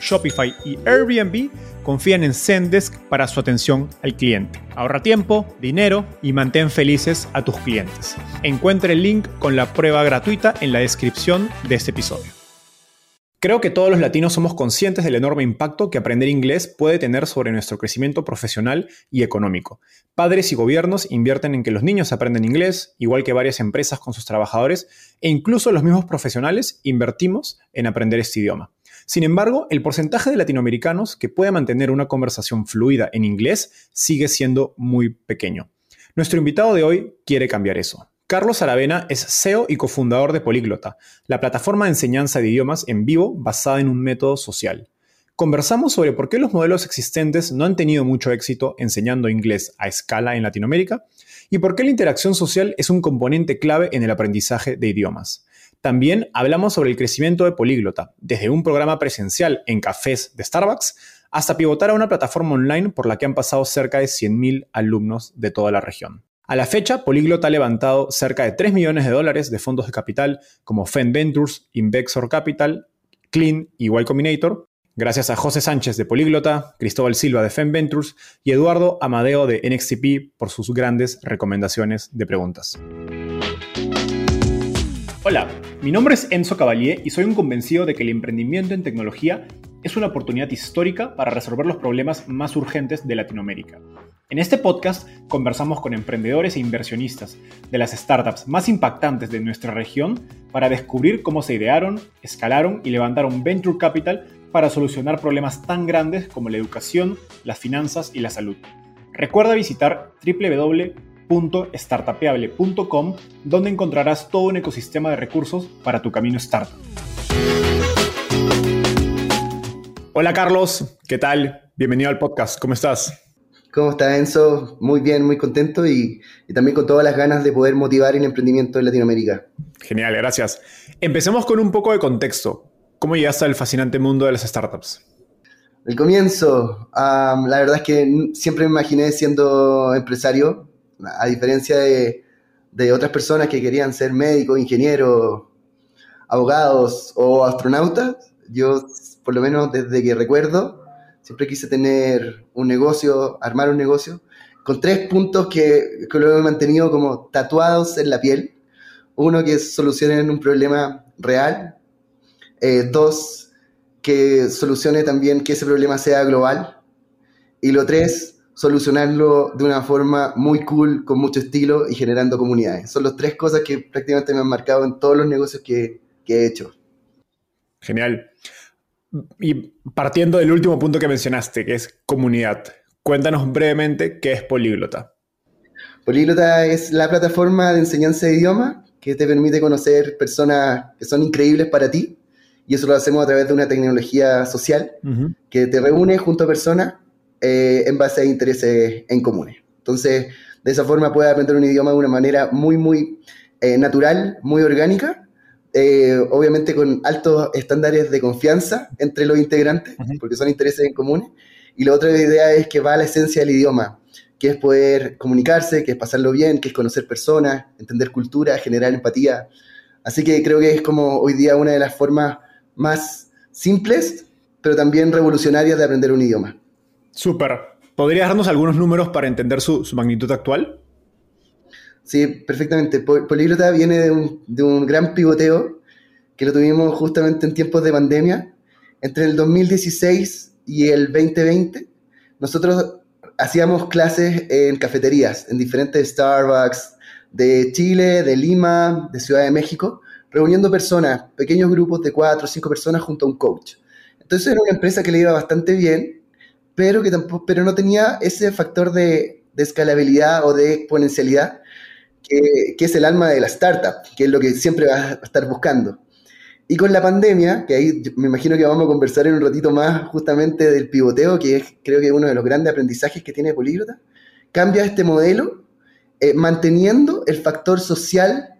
Shopify y Airbnb confían en Zendesk para su atención al cliente. Ahorra tiempo, dinero y mantén felices a tus clientes. Encuentre el link con la prueba gratuita en la descripción de este episodio. Creo que todos los latinos somos conscientes del enorme impacto que aprender inglés puede tener sobre nuestro crecimiento profesional y económico. Padres y gobiernos invierten en que los niños aprendan inglés, igual que varias empresas con sus trabajadores, e incluso los mismos profesionales invertimos en aprender este idioma. Sin embargo, el porcentaje de latinoamericanos que puede mantener una conversación fluida en inglés sigue siendo muy pequeño. Nuestro invitado de hoy quiere cambiar eso. Carlos Aravena es CEO y cofundador de Políglota, la plataforma de enseñanza de idiomas en vivo basada en un método social. Conversamos sobre por qué los modelos existentes no han tenido mucho éxito enseñando inglés a escala en Latinoamérica y por qué la interacción social es un componente clave en el aprendizaje de idiomas. También hablamos sobre el crecimiento de Políglota, desde un programa presencial en cafés de Starbucks hasta pivotar a una plataforma online por la que han pasado cerca de 100.000 alumnos de toda la región. A la fecha, Políglota ha levantado cerca de 3 millones de dólares de fondos de capital como Fen Ventures, Invexor Capital, Clean y Y Combinator, gracias a José Sánchez de Políglota, Cristóbal Silva de Fen Ventures y Eduardo Amadeo de NXTP por sus grandes recomendaciones de preguntas. Hola, mi nombre es Enzo Cavalier y soy un convencido de que el emprendimiento en tecnología es una oportunidad histórica para resolver los problemas más urgentes de Latinoamérica. En este podcast conversamos con emprendedores e inversionistas de las startups más impactantes de nuestra región para descubrir cómo se idearon, escalaron y levantaron venture capital para solucionar problemas tan grandes como la educación, las finanzas y la salud. Recuerda visitar www www.startapeable.com, donde encontrarás todo un ecosistema de recursos para tu camino startup. Hola Carlos, ¿qué tal? Bienvenido al podcast, ¿cómo estás? ¿Cómo estás Enzo? Muy bien, muy contento y, y, también con todas las ganas de poder motivar el emprendimiento en Latinoamérica. Genial, gracias. Empecemos con un poco de contexto. ¿Cómo llegaste al fascinante mundo de las startups? El comienzo, um, la verdad es que siempre me imaginé siendo empresario, a diferencia de, otras personas que querían ser médicos, ingenieros, abogados o astronautas, yo, por lo menos desde que recuerdo, siempre quise tener un negocio, armar un negocio, con tres puntos que, que lo he mantenido como tatuados en la piel. Uno, que solucionen un problema real. Eh, dos, que solucione también que ese problema sea global. Y lo tres, solucionarlo de una forma muy cool, con mucho estilo y generando comunidades. Son las tres cosas que prácticamente me han marcado en todos los negocios que, he hecho. Genial. Y partiendo del último punto que mencionaste, que es comunidad, cuéntanos brevemente qué es Políglota. Políglota es la plataforma de enseñanza de idioma que te permite conocer personas que son increíbles para ti. Y eso lo hacemos a través de una tecnología social que te reúne junto a personas eh, en base a intereses en comunes. Entonces, de esa forma puedes aprender un idioma de una manera muy, muy eh, natural, muy orgánica, eh, obviamente con altos estándares de confianza entre los integrantes, porque son intereses en comunes. Y la otra idea es que va a la esencia del idioma, que es poder comunicarse, que es pasarlo bien, que es conocer personas, entender cultura, generar empatía. Así que creo que es como hoy día una de las formas más simples, pero también revolucionarias de aprender un idioma. Súper. ¿Podrías darnos algunos números para entender su, magnitud actual? Sí, perfectamente. Políglota viene de un, gran pivoteo que lo tuvimos justamente en tiempos de pandemia, entre el 2016 y el 2020, nosotros hacíamos clases en cafeterías, en diferentes Starbucks de Chile, de Lima, de Ciudad de México, reuniendo personas, pequeños grupos de cuatro o cinco personas junto a un coach. Entonces era una empresa que le iba bastante bien, pero que tampoco, pero no tenía ese factor de, escalabilidad o de exponencialidad que, es el alma de la startup, que es lo que siempre va a estar buscando. Y con la pandemia, que ahí me imagino que vamos a conversar en un ratito más justamente del pivoteo, que es creo que uno de los grandes aprendizajes que tiene Políglota, cambia este modelo eh, manteniendo el factor social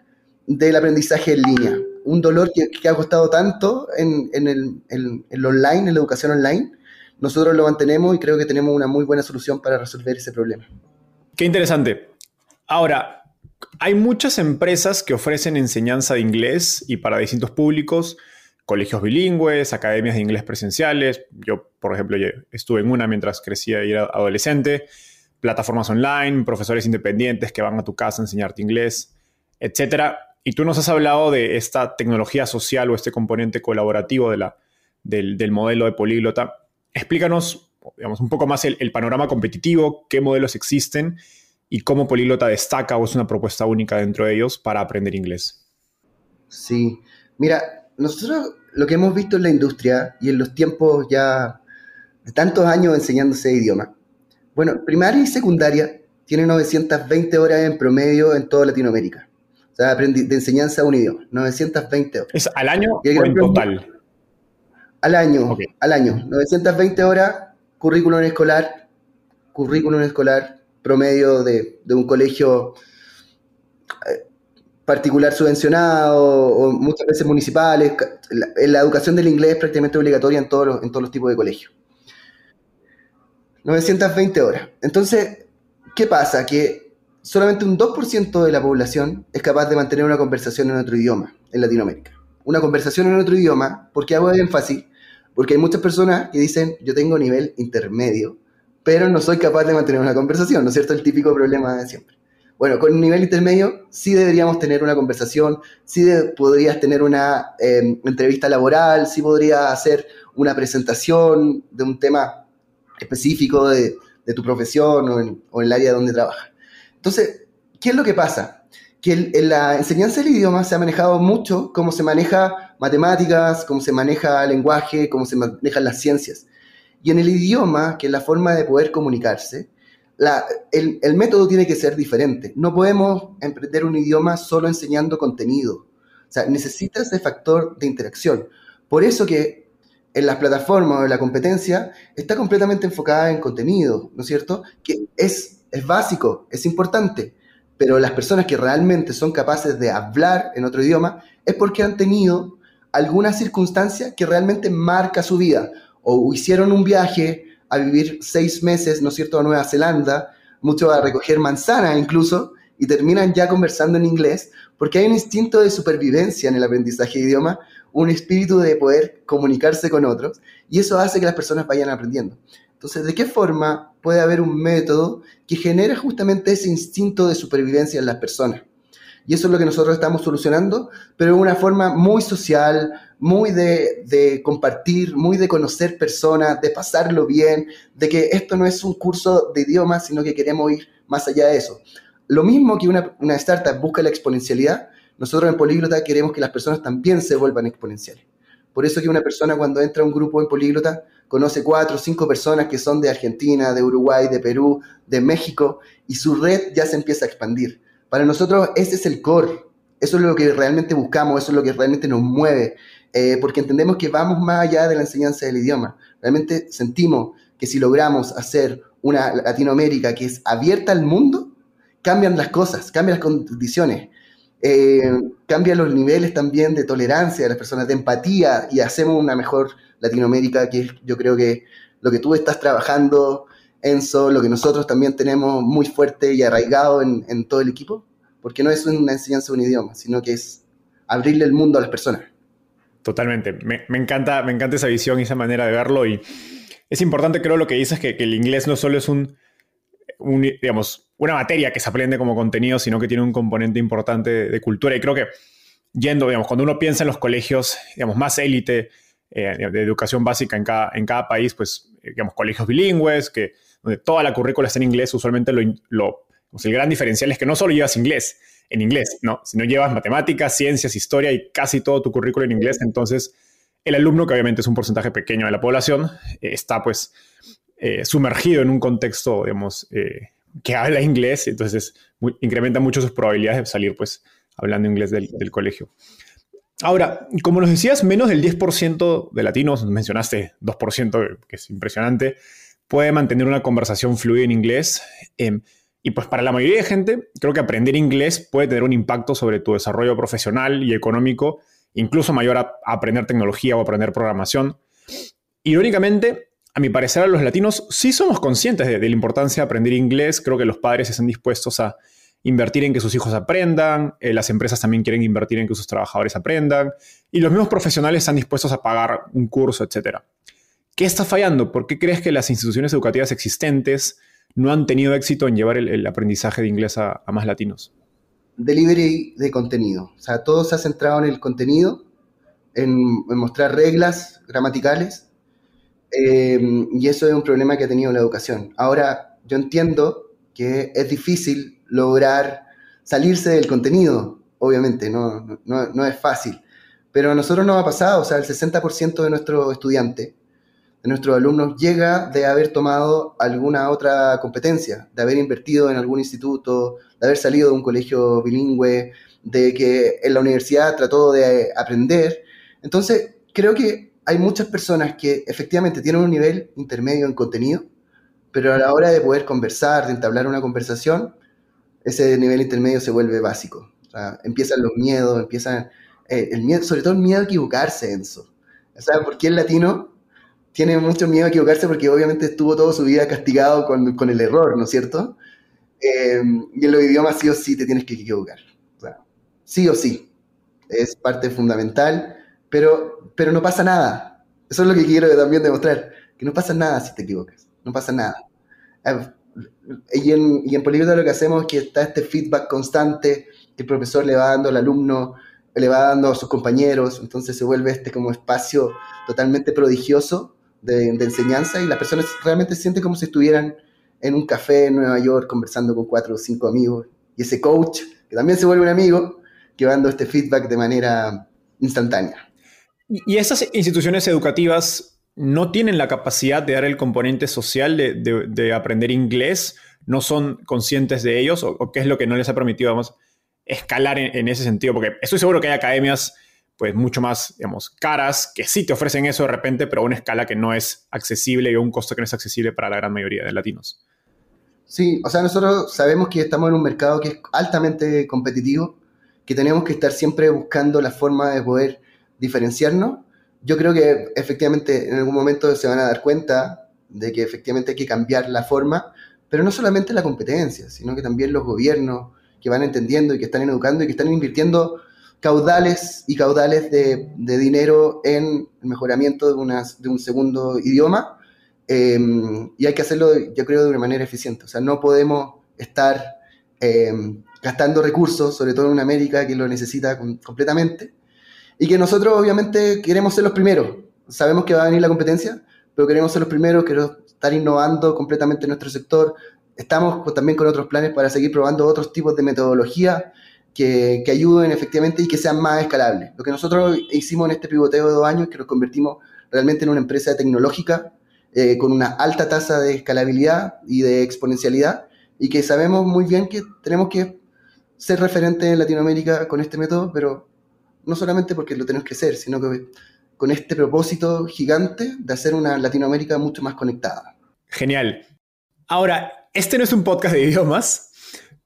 del aprendizaje en línea. Un dolor que, ha costado tanto en, en, el, en, lo online, en la educación online, nosotros lo mantenemos y creo que tenemos una muy buena solución para resolver ese problema. Qué interesante. Ahora, hay muchas empresas que ofrecen enseñanza de inglés y para distintos públicos, colegios bilingües, academias de inglés presenciales. Yo, por ejemplo, estuve en una mientras crecía y era adolescente. Plataformas online, profesores independientes que van a tu casa a enseñarte inglés, etc. Y tú nos has hablado de esta tecnología social o este componente colaborativo de la, del, del modelo de políglota. Explícanos digamos, un poco más el, el panorama competitivo, qué modelos existen y cómo Políglota destaca o es una propuesta única dentro de ellos para aprender inglés. Sí, mira, nosotros lo que hemos visto en la industria y en los tiempos ya de tantos años enseñándose idioma, bueno, primaria y secundaria tiene 920 horas en promedio en toda Latinoamérica. O sea, de enseñanza de un idioma, 920 horas. ¿Es al año o en total? Al año, okay. al año. 920 horas, currículum escolar, currículum escolar, promedio de, de un colegio eh, particular subvencionado o muchas veces municipales. La, la, educación del inglés es prácticamente obligatoria en todos los, en todos los tipos de colegios. 920 horas. Entonces, ¿qué pasa? Que solamente un 2% de la población es capaz de mantener una conversación en otro idioma en Latinoamérica. Una conversación en otro idioma, porque hago énfasis, porque hay muchas personas que dicen, yo tengo nivel intermedio, pero no soy capaz de mantener una conversación, ¿no es cierto? El típico problema de siempre. Bueno, con un nivel intermedio sí deberíamos tener una conversación, sí podrías tener una eh, entrevista laboral, sí podrías hacer una presentación de un tema específico de, de tu profesión o en, o en, el área donde trabajas. Entonces, ¿qué es lo que pasa? Que en la enseñanza del idioma se ha manejado mucho cómo se maneja matemáticas, cómo se maneja lenguaje, cómo se manejan las ciencias. Y en el idioma, que es la forma de poder comunicarse, el, método tiene que ser diferente. No podemos emprender un idioma solo enseñando contenido. O sea, necesita ese factor de interacción. Por eso que en las plataformas o en la competencia está completamente enfocada en contenido, ¿no es cierto? Que es, es básico, es importante, pero las personas que realmente son capaces de hablar en otro idioma es porque han tenido alguna circunstancia que realmente marca su vida o hicieron un viaje a vivir seis meses, ¿no es cierto?, a Nueva Zelanda, mucho a recoger manzana incluso, y terminan ya conversando en inglés, porque hay un instinto de supervivencia en el aprendizaje de idioma, un espíritu de poder comunicarse con otros, y eso hace que las personas vayan aprendiendo. Entonces, ¿de qué forma puede haber un método que genere justamente ese instinto de supervivencia en las personas? Y eso es lo que nosotros estamos solucionando, pero de una forma muy social, muy de, de, compartir, muy de conocer personas, de pasarlo bien, de que esto no es un curso de idiomas, sino que queremos ir más allá de eso. Lo mismo que una, una startup busca la exponencialidad, nosotros en Políglota queremos que las personas también se vuelvan exponenciales. Por eso que una persona cuando entra a un grupo en Políglota conoce cuatro o cinco personas que son de Argentina, de Uruguay, de Perú, de México, y su red ya se empieza a expandir. Para nosotros ese es el core, eso es lo que realmente buscamos, eso es lo que realmente nos mueve, eh, porque entendemos que vamos más allá de la enseñanza del idioma. Realmente sentimos que si logramos hacer una Latinoamérica que es abierta al mundo, cambian las cosas, cambian las condiciones, eh, cambian los niveles también de tolerancia de las personas, de empatía, y hacemos una mejor Latinoamérica, que yo creo que lo que tú estás trabajando, Enzo, lo que nosotros también tenemos muy fuerte y arraigado en, todo el equipo, porque no es una enseñanza de un idioma, sino que es abrirle el mundo a las personas. Totalmente. Me, me, encanta, me encanta esa visión y esa manera de verlo. Y es importante, creo, lo que dices, que, que el inglés no solo es un, un, digamos, una materia que se aprende como contenido, sino que tiene un componente importante de, cultura. Y creo que yendo, digamos, cuando uno piensa en los colegios, digamos, más élite eh, de educación básica en cada, en cada país, pues, eh, digamos, colegios bilingües, que, donde toda la currícula está en inglés, usualmente lo, lo el gran diferencial es que no solo llevas inglés, en inglés, no, sino llevas matemáticas, ciencias, historia y casi todo tu currículo en inglés, entonces el alumno, que obviamente es un porcentaje pequeño de la población, eh, está pues sumergido en un contexto, digamos, que habla inglés, entonces incrementa mucho sus probabilidades de salir pues hablando inglés del, colegio. Ahora, como nos decías, menos del 10% de latinos, mencionaste 2%, que es impresionante, puede mantener una conversación fluida en inglés. Em, y pues para la mayoría de gente, creo que aprender inglés puede tener un impacto sobre tu desarrollo profesional y económico, incluso mayor a, aprender tecnología o aprender programación. Irónicamente, a mi parecer, a los latinos sí somos conscientes de, la importancia de aprender inglés. Creo que los padres están dispuestos a invertir en que sus hijos aprendan, eh, las empresas también quieren invertir en que sus trabajadores aprendan, y los mismos profesionales están dispuestos a pagar un curso, etc. ¿Qué está fallando? ¿Por qué crees que las instituciones educativas existentes no han tenido éxito en llevar el, aprendizaje de inglés a, más latinos? Delivery de contenido. O sea, todo se ha centrado en el contenido, en, mostrar reglas gramaticales, eh, y eso es un problema que ha tenido la educación. Ahora, yo entiendo que es difícil lograr salirse del contenido, obviamente, no, no, es fácil. Pero a nosotros nos ha pasado, o sea, el 60% de nuestros estudiantes, de nuestros alumnos, llega de haber tomado alguna otra competencia, de haber invertido en algún instituto, de haber salido de un colegio bilingüe, de que en la universidad trató de aprender. Entonces, creo que hay muchas personas que efectivamente tienen un nivel intermedio en contenido, pero a la hora de poder conversar, de entablar una conversación, ese nivel intermedio se vuelve básico. empiezan los miedos, empiezan eh, el miedo, sobre todo el miedo a equivocarse, Enzo. ¿Sabes por qué el latino tiene mucho miedo a equivocarse? Porque obviamente estuvo toda su vida castigado con, el error, ¿no es cierto? Eh, y en los idiomas sí o sí te tienes que equivocar. sí o sí. Es parte fundamental, pero, pero no pasa nada. Eso es lo que quiero también demostrar, que no pasa nada si te equivocas, no pasa nada. Eh, y en, y en lo que hacemos es que está este feedback constante que el profesor le va dando al alumno, le va dando a sus compañeros, entonces se vuelve este como espacio totalmente prodigioso de, enseñanza y las personas realmente se sienten como si estuvieran en un café en Nueva York conversando con cuatro o cinco amigos y ese coach, que también se vuelve un amigo, que dando este feedback de manera instantánea. Y esas instituciones educativas no tienen la capacidad de dar el componente social de, aprender inglés, no son conscientes de ellos, o, qué es lo que no les ha permitido, escalar en, ese sentido, porque estoy seguro que hay academias pues mucho más, digamos, caras, que sí te ofrecen eso de repente, pero a una escala que no es accesible y a un costo que no es accesible para la gran mayoría de latinos. Sí, o sea, nosotros sabemos que estamos en un mercado que es altamente competitivo, que tenemos que estar siempre buscando la forma de poder diferenciarnos yo creo que efectivamente en algún momento se van a dar cuenta de que efectivamente hay que cambiar la forma, pero no solamente la competencia, sino que también los gobiernos que van entendiendo y que están educando y que están invirtiendo caudales y caudales de, dinero en el mejoramiento de, de un segundo idioma. Em, y hay que hacerlo, yo creo, de una manera eficiente. O sea, no podemos estar em, gastando recursos, sobre todo en una América que lo necesita completamente, y que nosotros obviamente queremos ser los primeros. Sabemos que va a venir la competencia, pero queremos ser los primeros, queremos estar innovando completamente en nuestro sector. Estamos también con otros planes para seguir probando otros tipos de metodología que, que, ayuden efectivamente y que sean más escalables. Lo que nosotros hicimos en este pivoteo de dos años es que nos convertimos realmente en una empresa tecnológica eh, con una alta tasa de escalabilidad y de exponencialidad y que sabemos muy bien que tenemos que ser referentes en Latinoamérica con este método, pero no solamente porque lo tenemos que hacer, sino que con este propósito gigante de hacer una Latinoamérica mucho más conectada. Genial. Ahora, este no es un podcast de idiomas,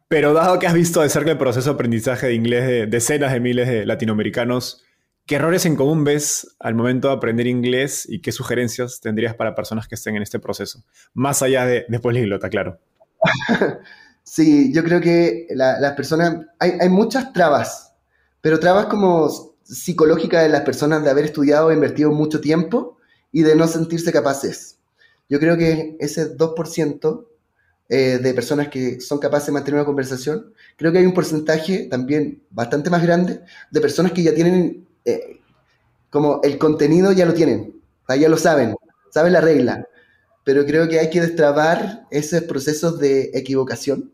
pero dado que has visto de cerca el proceso de aprendizaje de inglés de decenas de miles de latinoamericanos, ¿qué errores en común ves al momento de aprender inglés y qué sugerencias tendrías para personas que estén en este proceso? Más allá de, de políglota, claro. sí, yo creo que las personas, hay, hay muchas trabas pero trabas como psicológica de las personas de haber estudiado e invertido mucho tiempo y de no sentirse capaces. Yo creo que ese 2% eh, de personas que son capaces de mantener una conversación, creo que hay un porcentaje también bastante más grande de personas que ya tienen eh, como el contenido ya lo tienen, ya lo saben, saben la regla, pero creo que hay que destrabar esos procesos de equivocación,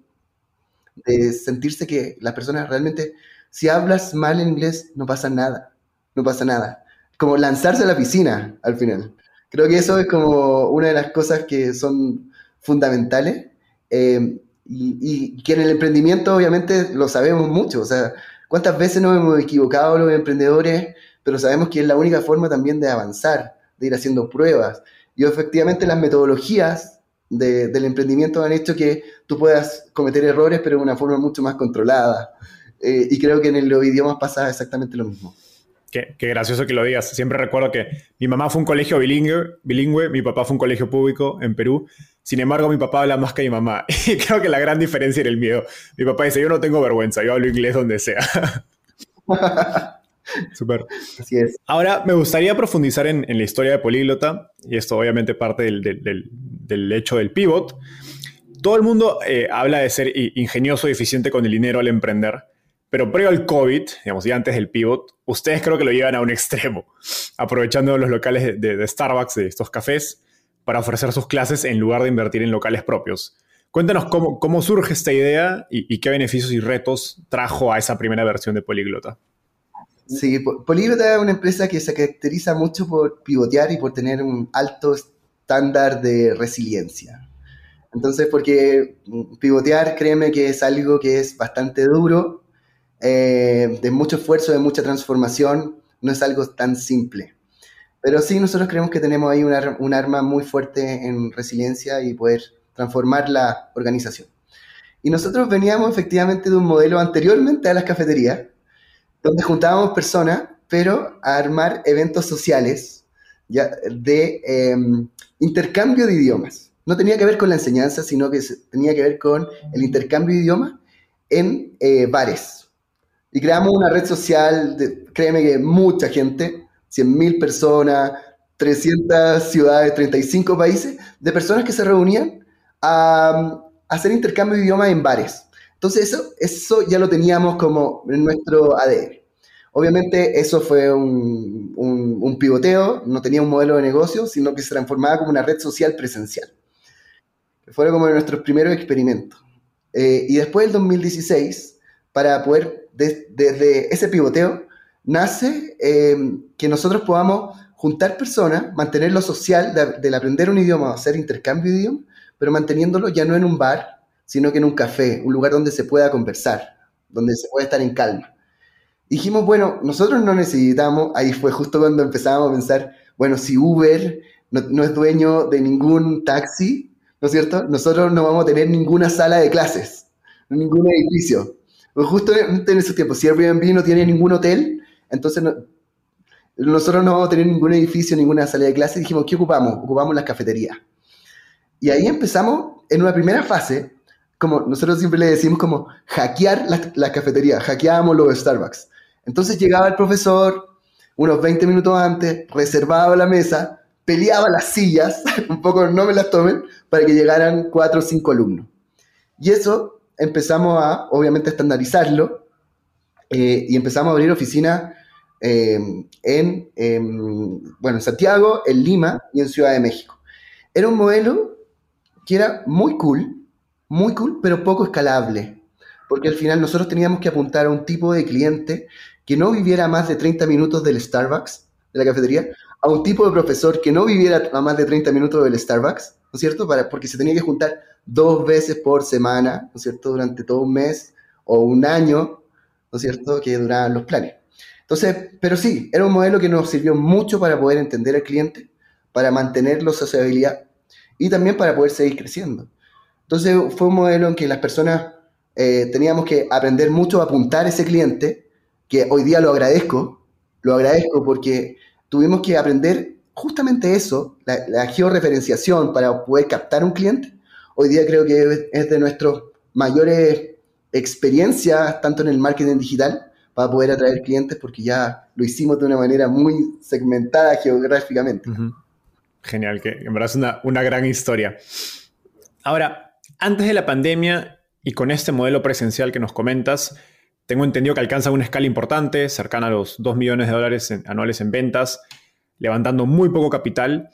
de sentirse que las personas realmente, si hablas mal inglés, no pasa nada, no pasa nada. Como lanzarse a la piscina al final. Creo que eso es como una de las cosas que son fundamentales eh, y, que en el emprendimiento obviamente lo sabemos mucho. O sea, ¿cuántas veces nos hemos equivocado los emprendedores? Pero sabemos que es la única forma también de avanzar, de ir haciendo pruebas. Y efectivamente las metodologías del emprendimiento han hecho que tú puedas cometer errores, pero de una forma mucho más controlada. Eh, y creo que en los idiomas pasa exactamente lo mismo. Qué, gracioso que lo digas. Siempre recuerdo que mi mamá fue un colegio bilingüe, bilingüe, mi papá fue un colegio público en Perú. Sin embargo, mi papá habla más que mi mamá. Y creo que la gran diferencia era el miedo. Mi papá dice, yo no tengo vergüenza, yo hablo inglés donde sea. Súper. Así es. Ahora, me gustaría profundizar en, la historia de Políglota, y esto obviamente parte del, hecho del pivot. Todo el mundo eh, habla de ser ingenioso y eficiente con el dinero al emprender, pero previo al COVID, digamos, ya antes del pivot, ustedes creo que lo llevan a un extremo, aprovechando los locales de, Starbucks, de estos cafés, para ofrecer sus clases en lugar de invertir en locales propios. Cuéntanos cómo, surge esta idea y, y, qué beneficios y retos trajo a esa primera versión de Políglota. Sí, Políglota es una empresa que se caracteriza mucho por pivotear y por tener un alto estándar de resiliencia. Entonces, porque pivotear, créeme que es algo que es bastante duro, eh, de mucho esfuerzo, de mucha transformación, no es algo tan simple. Pero sí, nosotros creemos que tenemos ahí un arma muy fuerte en resiliencia y poder transformar la organización. Y nosotros veníamos efectivamente de un modelo anteriormente a las cafeterías, donde juntábamos personas, pero a armar eventos sociales ya, de em, intercambio de idiomas. No tenía que ver con la enseñanza, sino que tenía que ver con el intercambio de idiomas en eh, bares. Y creamos una red social, de, créeme que mucha gente, 100.000 personas, 300 ciudades, 35 países, de personas que se reunían a, a hacer intercambio de idiomas en bares. Entonces eso, eso ya lo teníamos como en nuestro ADN. Obviamente eso fue un, un, pivoteo, no tenía un modelo de negocio, sino que se transformaba como una red social presencial. Fue como nuestros primeros experimentos. Eh, y después del 2016, para poder, desde ese pivoteo, nace eh, que nosotros podamos juntar personas, mantener lo social del aprender un idioma, hacer intercambio de idioma, pero manteniéndolo ya no en un bar, sino que en un café, un lugar donde se pueda conversar, donde se pueda estar en calma. Dijimos, bueno, nosotros no necesitamos, ahí fue justo cuando empezamos a pensar, bueno, si Uber no, es dueño de ningún taxi, ¿no es cierto? Nosotros no vamos a tener ninguna sala de clases, ningún edificio. Pues justo en, en esos si Airbnb no tiene ningún hotel, entonces nosotros no vamos a tener ningún edificio, ninguna sala de clases. Dijimos, ¿qué ocupamos? Ocupamos las cafeterías. Y ahí empezamos en una primera fase como nosotros siempre le decimos como hackear la, cafetería, hackeábamos los Starbucks. Entonces llegaba el profesor unos 20 minutos antes, reservaba la mesa, peleaba las sillas, un poco no me las tomen, para que llegaran cuatro o cinco alumnos. Y eso empezamos a, obviamente, estandarizarlo eh, y empezamos a abrir oficinas eh, en, bueno, en Santiago, en Lima y en Ciudad de México. Era un modelo que era muy cool, muy cool, pero poco escalable. Porque al final nosotros teníamos que apuntar a un tipo de cliente que no viviera más de 30 minutos del Starbucks, de la cafetería, a un tipo de profesor que no viviera a más de 30 minutos del Starbucks, ¿no es cierto? Para, porque se tenía que juntar dos veces por semana, ¿no es cierto? Durante todo un mes o un año, ¿no es cierto? Que duraban los planes. Entonces, pero sí, era un modelo que nos sirvió mucho para poder entender al cliente, para mantener la sociabilidad y también para poder seguir creciendo. Entonces fue un modelo en que las personas eh, teníamos que aprender mucho a apuntar a ese cliente, que hoy día lo agradezco, lo agradezco porque tuvimos que aprender justamente eso, la, georreferenciación para poder captar un cliente. Hoy día creo que es de nuestras mayores experiencias, tanto en el marketing digital, para poder atraer clientes, porque ya lo hicimos de una manera muy segmentada geográficamente. Genial, que en verdad es una, una gran historia. Ahora, Antes de la pandemia y con este modelo presencial que nos comentas, tengo entendido que alcanza una escala importante, cercana a los 2 millones de dólares anuales en ventas, levantando muy poco capital.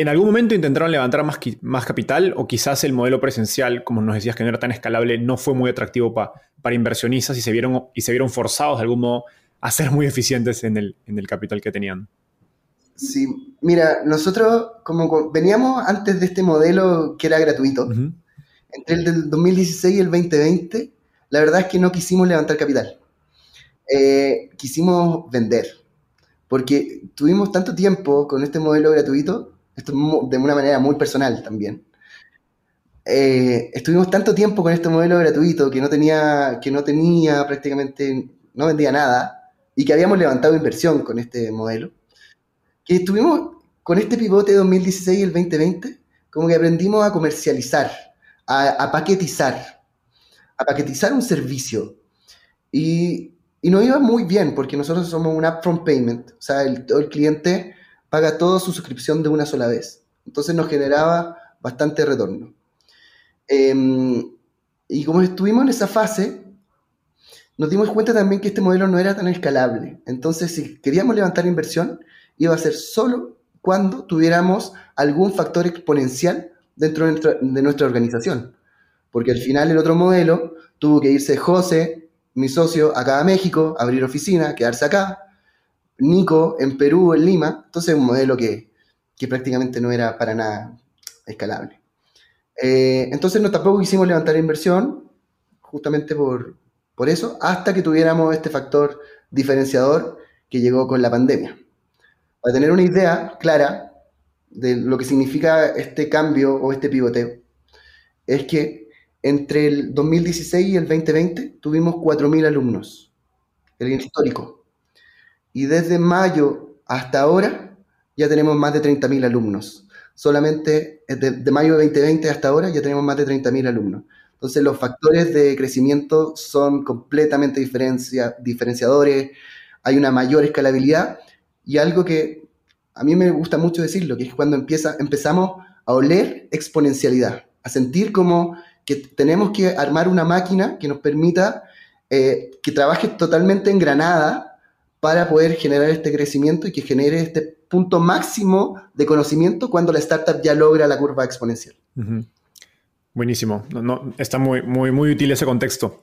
¿En algún momento intentaron levantar más, más capital o quizás el modelo presencial, como nos decías que no era tan escalable, no fue muy atractivo para inversionistas y se, vieron, y se vieron forzados de algún modo a ser muy eficientes en el, en el capital que tenían? Sí, mira, nosotros como veníamos antes de este modelo que era gratuito, entre el del 2016 y el 2020, la verdad es que no quisimos levantar capital. Eh, quisimos vender, porque tuvimos tanto tiempo con este modelo gratuito, esto de una manera muy personal también. Eh, estuvimos tanto tiempo con este modelo gratuito que no tenía, que no tenía prácticamente, no vendía nada, y que habíamos levantado inversión con este modelo que estuvimos con este pivote de 2016 y el 2020, como que aprendimos a comercializar, a, paquetizar, a paquetizar un servicio. Y, y, nos iba muy bien, porque nosotros somos un upfront payment, o sea, el, el cliente paga toda su suscripción de una sola vez. Entonces nos generaba bastante retorno. Em, y como estuvimos en esa fase, nos dimos cuenta también que este modelo no era tan escalable. Entonces, si queríamos levantar inversión, iba a ser solo cuando tuviéramos algún factor exponencial dentro de nuestra, organización. Porque al final el otro modelo tuvo que irse José, mi socio, acá a México, abrir oficina, quedarse acá. Nico en Perú, en Lima. Entonces un modelo que, prácticamente no era para nada escalable. Eh, entonces no, tampoco quisimos levantar inversión, justamente por, por eso, hasta que tuviéramos este factor diferenciador que llegó con la pandemia para tener una idea clara de lo que significa este cambio o este pivoteo, es que entre el 2016 y el 2020 tuvimos 4.000 alumnos, el histórico. Y desde mayo hasta ahora ya tenemos más de 30.000 alumnos. Solamente de, mayo de 2020 hasta ahora ya tenemos más de 30.000 alumnos. Entonces los factores de crecimiento son completamente diferenciadores, hay una mayor escalabilidad y algo que a mí me gusta mucho decirlo, que es cuando empieza, empezamos a oler exponencialidad, a sentir como que tenemos que armar una máquina que nos permita eh, que trabaje totalmente engranada para poder generar este crecimiento y que genere este punto máximo de conocimiento cuando la startup ya logra la curva exponencial. Buenísimo, está muy, muy, muy útil ese contexto.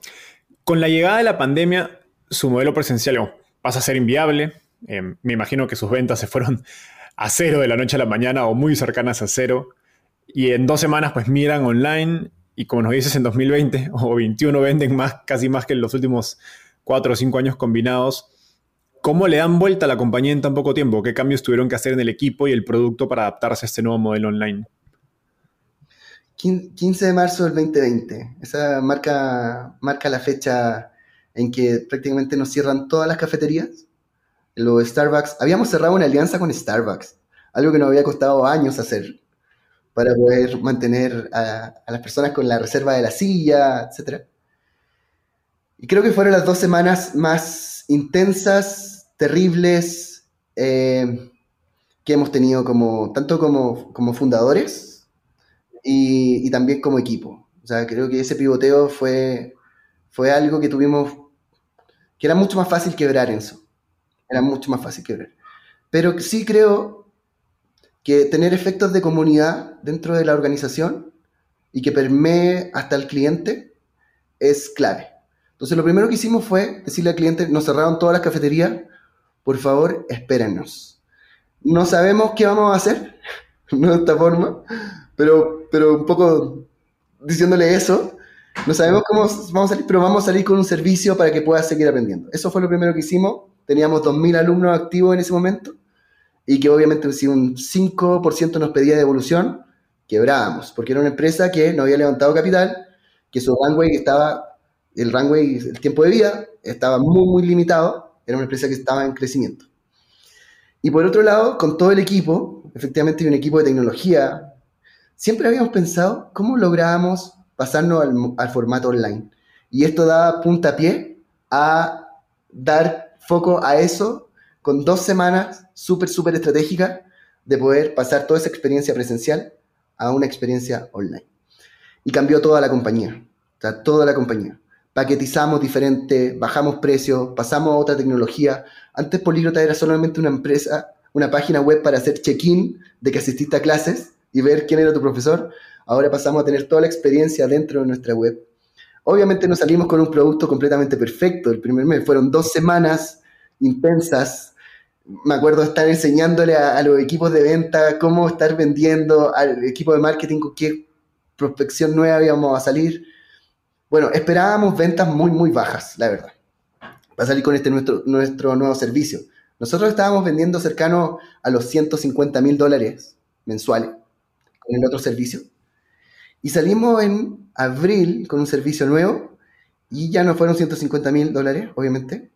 Con la llegada de la pandemia, su modelo presencial pasa a ser inviable, Em, me imagino que sus ventas se fueron a cero de la noche a la mañana o muy cercanas a cero. Y en dos semanas pues miran online y como nos dices en 2020 o 21 venden más, casi más que en los últimos cuatro o cinco años combinados. ¿Cómo le dan vuelta a la compañía en tan poco tiempo? ¿Qué cambios tuvieron que hacer en el equipo y el producto para adaptarse a este nuevo modelo online? 15 de marzo del 2020. Esa marca, marca la fecha en que prácticamente nos cierran todas las cafeterías lo Starbucks, habíamos cerrado una alianza con Starbucks, algo que nos había costado años hacer para poder mantener a, las personas con la reserva de la silla, etc. Y creo que fueron las dos semanas más intensas, terribles, eh, que hemos tenido como, tanto como, como fundadores y, y, también como equipo. O sea, creo que ese pivoteo fue, fue algo que tuvimos, que era mucho más fácil quebrar en eso era mucho más fácil que ver. Pero sí creo que tener efectos de comunidad dentro de la organización y que permee hasta el cliente es clave. Entonces lo primero que hicimos fue decirle al cliente, nos cerraron todas las cafeterías, por favor, espérennos. No sabemos qué vamos a hacer de esta forma, pero, pero un poco diciéndole eso, no sabemos cómo vamos a salir, pero vamos a salir con un servicio para que puedas seguir aprendiendo. Eso fue lo primero que hicimos teníamos 2.000 alumnos activos en ese momento y que obviamente si un 5% nos pedía devolución, quebrábamos, porque era una empresa que no había levantado capital, que su runway estaba, el runway, el tiempo de vida estaba muy, muy limitado, era una empresa que estaba en crecimiento. Y por otro lado, con todo el equipo, efectivamente un equipo de tecnología, siempre habíamos pensado cómo lográbamos pasarnos al, formato online. Y esto da puntapié a dar foco a eso con dos semanas súper, súper estratégicas de poder pasar toda esa experiencia presencial a una experiencia online. y cambió toda la compañía. Toda la compañía. Paquetizamos diferente, bajamos precios, pasamos a otra tecnología. Antes Políglota era solamente una empresa, una página web para hacer check-in de que asististe a clases y ver quién era tu profesor. Ahora pasamos a tener toda la experiencia dentro de nuestra web. Obviamente nos salimos con un producto completamente perfecto. El primer mes fueron dos semanas intensas. Me acuerdo estar enseñándole a, los equipos de venta cómo estar vendiendo, al equipo de marketing con qué prospección nueva íbamos a salir. Bueno, esperábamos ventas muy, muy bajas, la verdad, para salir con este nuestro, nuestro nuevo servicio. Nosotros estábamos vendiendo cercano a los 150 mil dólares mensuales con el otro servicio. Y salimos en abril con un servicio nuevo y ya no fueron 150 mil dólares, obviamente,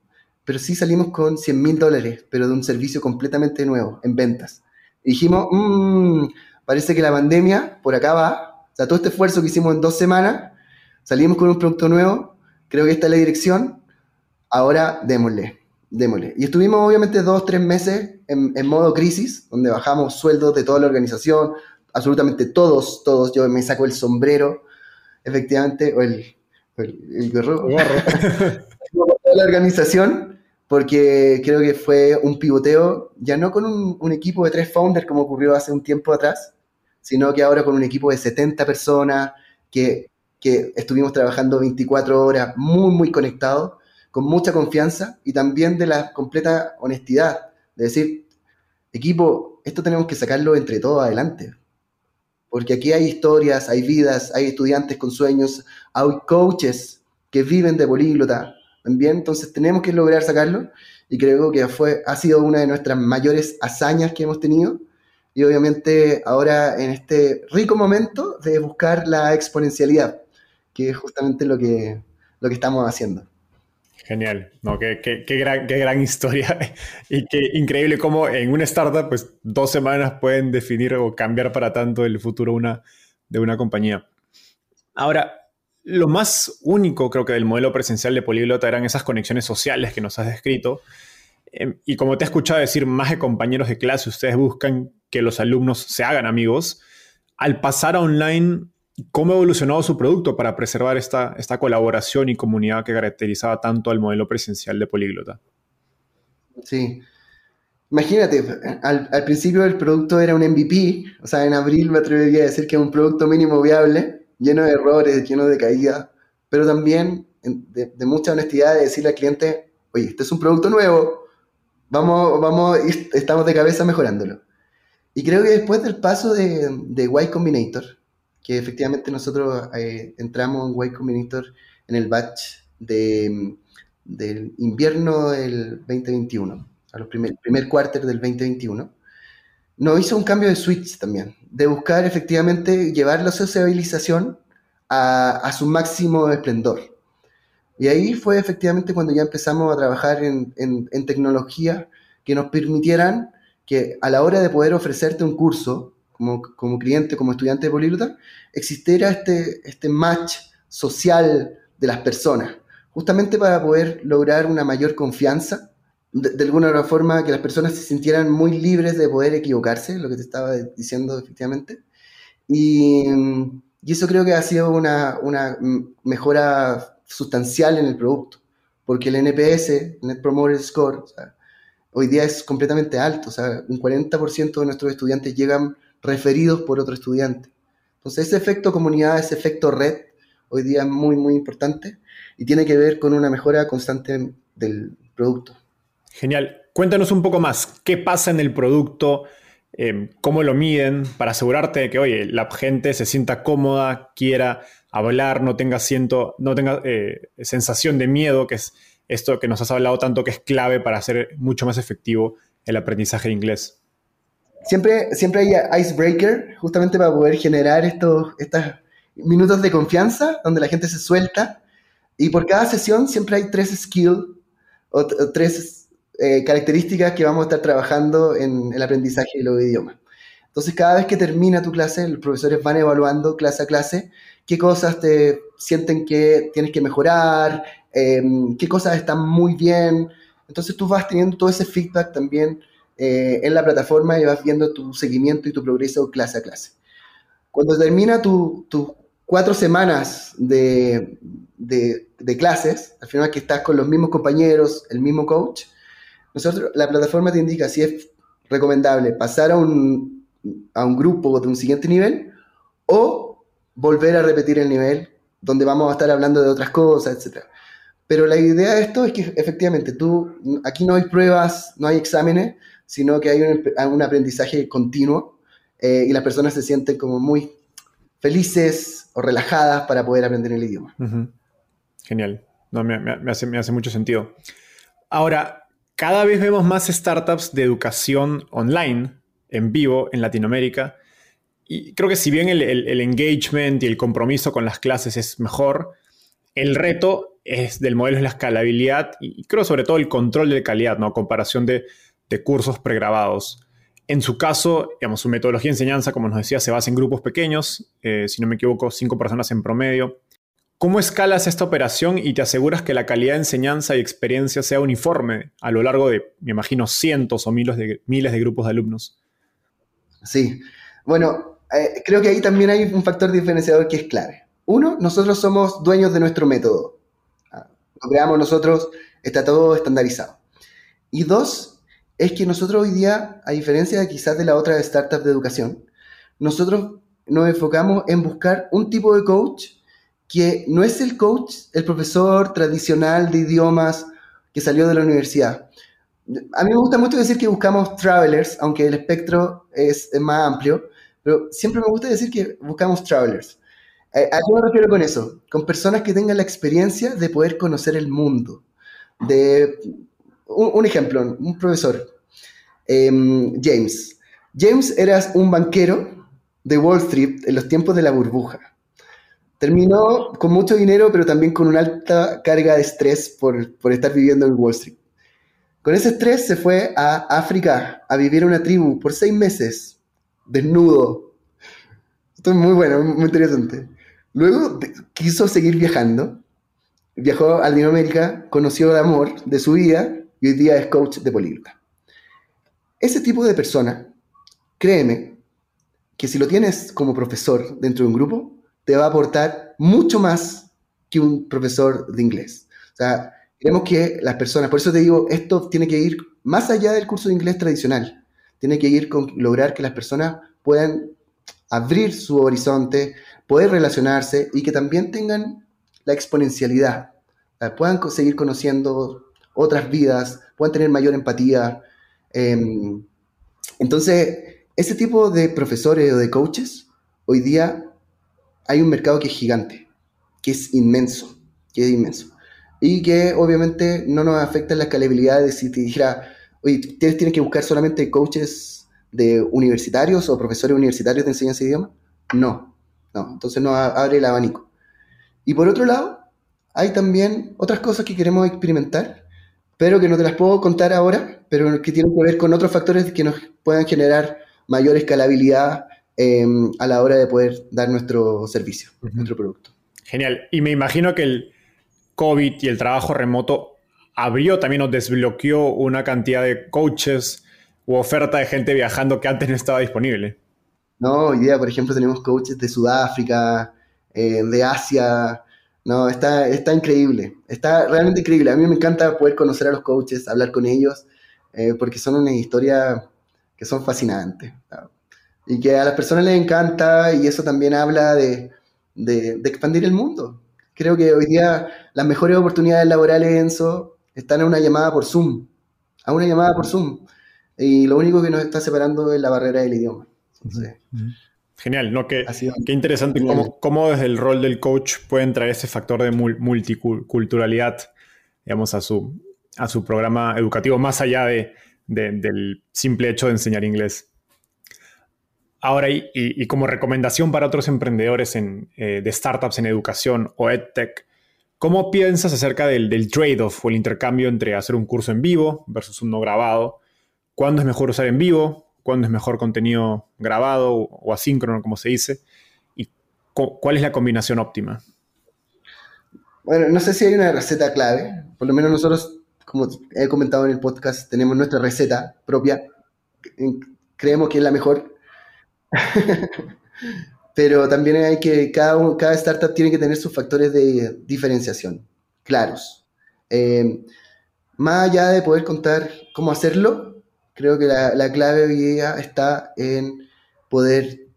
pero sí salimos con 100 mil dólares, pero de un servicio completamente nuevo, en ventas. Dijimos, mmm, parece que la pandemia por acá va, o sea, todo este esfuerzo que hicimos en dos semanas, salimos con un producto nuevo, creo que esta es la dirección, ahora démosle, démosle. Y estuvimos obviamente dos, tres meses en, en modo crisis, donde bajamos sueldos de toda la organización, absolutamente todos, todos, yo me saco el sombrero, efectivamente, o el, el, el gorro, la organización, porque creo que fue un pivoteo, ya no con un, equipo de tres founders como ocurrió hace un tiempo atrás, sino que ahora con un equipo de 70 personas que, que estuvimos trabajando 24 horas, muy, muy conectados, con mucha confianza y también de la completa honestidad, de decir, equipo, esto tenemos que sacarlo entre todos adelante, porque aquí hay historias, hay vidas, hay estudiantes con sueños, hay coaches que viven de políglota también, entonces tenemos que lograr sacarlo y creo que fue, ha sido una de nuestras mayores hazañas que hemos tenido. Y obviamente ahora en este rico momento de buscar la exponencialidad, que es justamente lo que, lo que estamos haciendo. Genial, no, qué, qué, gran, qué, gran, historia y qué increíble cómo en una startup, pues dos semanas pueden definir o cambiar para tanto el futuro una, de una compañía. Ahora, lo más único creo que del modelo presencial de Poliglota eran esas conexiones sociales que nos has descrito. Em, y como te he escuchado decir, más de compañeros de clase, ustedes buscan que los alumnos se hagan amigos. Al pasar online, ¿Cómo ha evolucionado su producto para preservar esta, esta colaboración y comunidad que caracterizaba tanto al modelo presencial de Políglota? Sí. Imagínate, al, principio el producto era un MVP, o sea, en abril me atrevería a decir que es un producto mínimo viable, lleno de errores, lleno de caídas, pero también de, mucha honestidad de decirle al cliente, oye, este es un producto nuevo, vamos, vamos, estamos de cabeza mejorándolo. Y creo que después del paso de, de Y Combinator, que efectivamente nosotros eh, entramos en Y Combinator en el batch de, del invierno del 2021, a los primer, primer cuarter del 2021, nos hizo un cambio de switch también, de buscar efectivamente llevar la sociabilización a, a su máximo esplendor. Y ahí fue efectivamente cuando ya empezamos a trabajar en, en, en tecnologías que nos permitieran que a la hora de poder ofrecerte un curso, como, cliente, como estudiante de políglota, existiera este, este match social de las personas, justamente para poder lograr una mayor confianza, de, alguna otra forma que las personas se sintieran muy libres de poder equivocarse, lo que te estaba diciendo efectivamente. Y, y eso creo que ha sido una, una mejora sustancial en el producto, porque el NPS, el Net Promoter Score, hoy día es completamente alto, o sea, un 40% de nuestros estudiantes llegan referidos por otro estudiante. Entonces ese efecto comunidad, ese efecto red, hoy día es muy, muy importante y tiene que ver con una mejora constante del producto. Genial. Cuéntanos un poco más, ¿qué pasa en el producto? Em, ¿Cómo lo miden para asegurarte de que, oye, la gente se sienta cómoda, quiera hablar, no tenga, siento, no tenga eh, sensación de miedo, que es esto que nos has hablado tanto que es clave para hacer mucho más efectivo el aprendizaje de inglés? Siempre, siempre hay icebreaker, justamente para poder generar estos, estos minutos de confianza donde la gente se suelta. Y por cada sesión siempre hay tres skills o, tres eh, características que vamos a estar trabajando en el aprendizaje de los idiomas. Entonces, cada vez que termina tu clase, los profesores van evaluando clase a clase qué cosas te sienten que tienes que mejorar, em, qué cosas están muy bien. Entonces, tú vas teniendo todo ese feedback también eh, en la plataforma y vas viendo tu seguimiento y tu progreso clase a clase. Cuando termina tu, tu cuatro semanas de, clases, al final que estás con los mismos compañeros, el mismo coach, nosotros, la plataforma te indica si es recomendable pasar a un, a un grupo de un siguiente nivel o volver a repetir el nivel donde vamos a estar hablando de otras cosas, etc. Pero la idea de esto es que efectivamente tú, aquí no hay pruebas, no hay exámenes, sino que hay un, aprendizaje continuo eh, y las personas se sienten como muy felices o relajadas para poder aprender el idioma. Genial. No, me, hace, me hace mucho sentido. Ahora, cada vez vemos más startups de educación online, en vivo, en Latinoamérica. Y creo que si bien el, engagement y el compromiso con las clases es mejor, el reto es del modelo es la escalabilidad y creo sobre todo el control de calidad, ¿no? comparación de, de cursos pregrabados. En su caso, digamos, su metodología de enseñanza, como nos decía, se basa en grupos pequeños, eh, si no me equivoco, cinco personas en promedio. ¿Cómo escalas esta operación y te aseguras que la calidad de enseñanza y experiencia sea uniforme a lo largo de, me imagino, cientos o miles de, miles de grupos de alumnos? Sí, bueno, eh, creo que ahí también hay un factor diferenciador que es clave. Uno, nosotros somos dueños de nuestro método. Ah, lo creamos nosotros, está todo estandarizado. Y dos, es que nosotros hoy día, a diferencia quizás de la otra startup de educación, nosotros nos enfocamos en buscar un tipo de coach que no es el coach, el profesor tradicional de idiomas que salió de la universidad. A mí me gusta mucho decir que buscamos travelers, aunque el espectro es, más amplio, pero siempre me gusta decir que buscamos travelers. ¿A qué me refiero con eso? Con personas que tengan la experiencia de poder conocer el mundo, de un, ejemplo, un profesor, em, James. James era un banquero de Wall Street en los tiempos de la burbuja. Terminó con mucho dinero, pero también con una alta carga de estrés por, por estar viviendo en Wall Street. Con ese estrés se fue a África a vivir en una tribu por seis meses, desnudo. Esto es muy bueno, muy interesante. Luego quiso seguir viajando. Viajó a Latinoamérica, conoció el amor de su vida y hoy día es coach de políglota. Ese tipo de persona, créeme, que si lo tienes como profesor dentro de un grupo, te va a aportar mucho más que un profesor de inglés. O sea, queremos que las personas, por eso te digo, esto tiene que ir más allá del curso de inglés tradicional. Tiene que ir con lograr que las personas puedan abrir su horizonte, poder relacionarse y que también tengan la exponencialidad, puedan seguir conociendo otras vidas, puedan tener mayor empatía. Em, entonces, ese tipo de profesores o de coaches, hoy día hay un mercado que es gigante, que es inmenso, que es inmenso. Y que obviamente no nos afecta la escalabilidad de si te dijera, oye, ustedes tienen que buscar solamente coaches de universitarios o profesores universitarios de enseñanza de idioma. No, no, entonces nos abre el abanico. Y por otro lado, hay también otras cosas que queremos experimentar pero que no te las puedo contar ahora, pero que tienen que ver con otros factores que nos puedan generar mayor escalabilidad em, a la hora de poder dar nuestro servicio, nuestro producto. Genial. Y me imagino que el COVID y el trabajo remoto abrió también o desbloqueó una cantidad de coaches u oferta de gente viajando que antes no estaba disponible. No, hoy día, por ejemplo, tenemos coaches de Sudáfrica, eh, de Asia, no, está, está increíble, está realmente increíble. A mí me encanta poder conocer a los coaches, hablar con ellos, eh, porque son una historia que son fascinantes. Y que a las personas les encanta y eso también habla de, de, expandir el mundo. Creo que hoy día las mejores oportunidades laborales, Enzo, están a una llamada por Zoom. A una llamada por Zoom. Y lo único que nos está separando es la barrera del idioma. Genial, ¿no? Qué, qué interesante cómo, desde el rol del coach pueden traer ese factor de multiculturalidad, digamos, a su, a su programa educativo, más allá de, del simple hecho de enseñar inglés. Ahora, y, como recomendación para otros emprendedores en, eh, de startups en educación o EdTech, ¿cómo piensas acerca del, del trade-off o el intercambio entre hacer un curso en vivo versus uno grabado? ¿Cuándo es mejor usar en vivo? Cuándo es mejor contenido grabado o asíncrono, como se dice, y cuál es la combinación óptima. Bueno, no sé si hay una receta clave, por lo menos nosotros, como he comentado en el podcast, tenemos nuestra receta propia, creemos que es la mejor, pero también hay que, cada, cada startup tiene que tener sus factores de diferenciación claros. Eh, más allá de poder contar cómo hacerlo, creo que la, la clave hoy día está en poder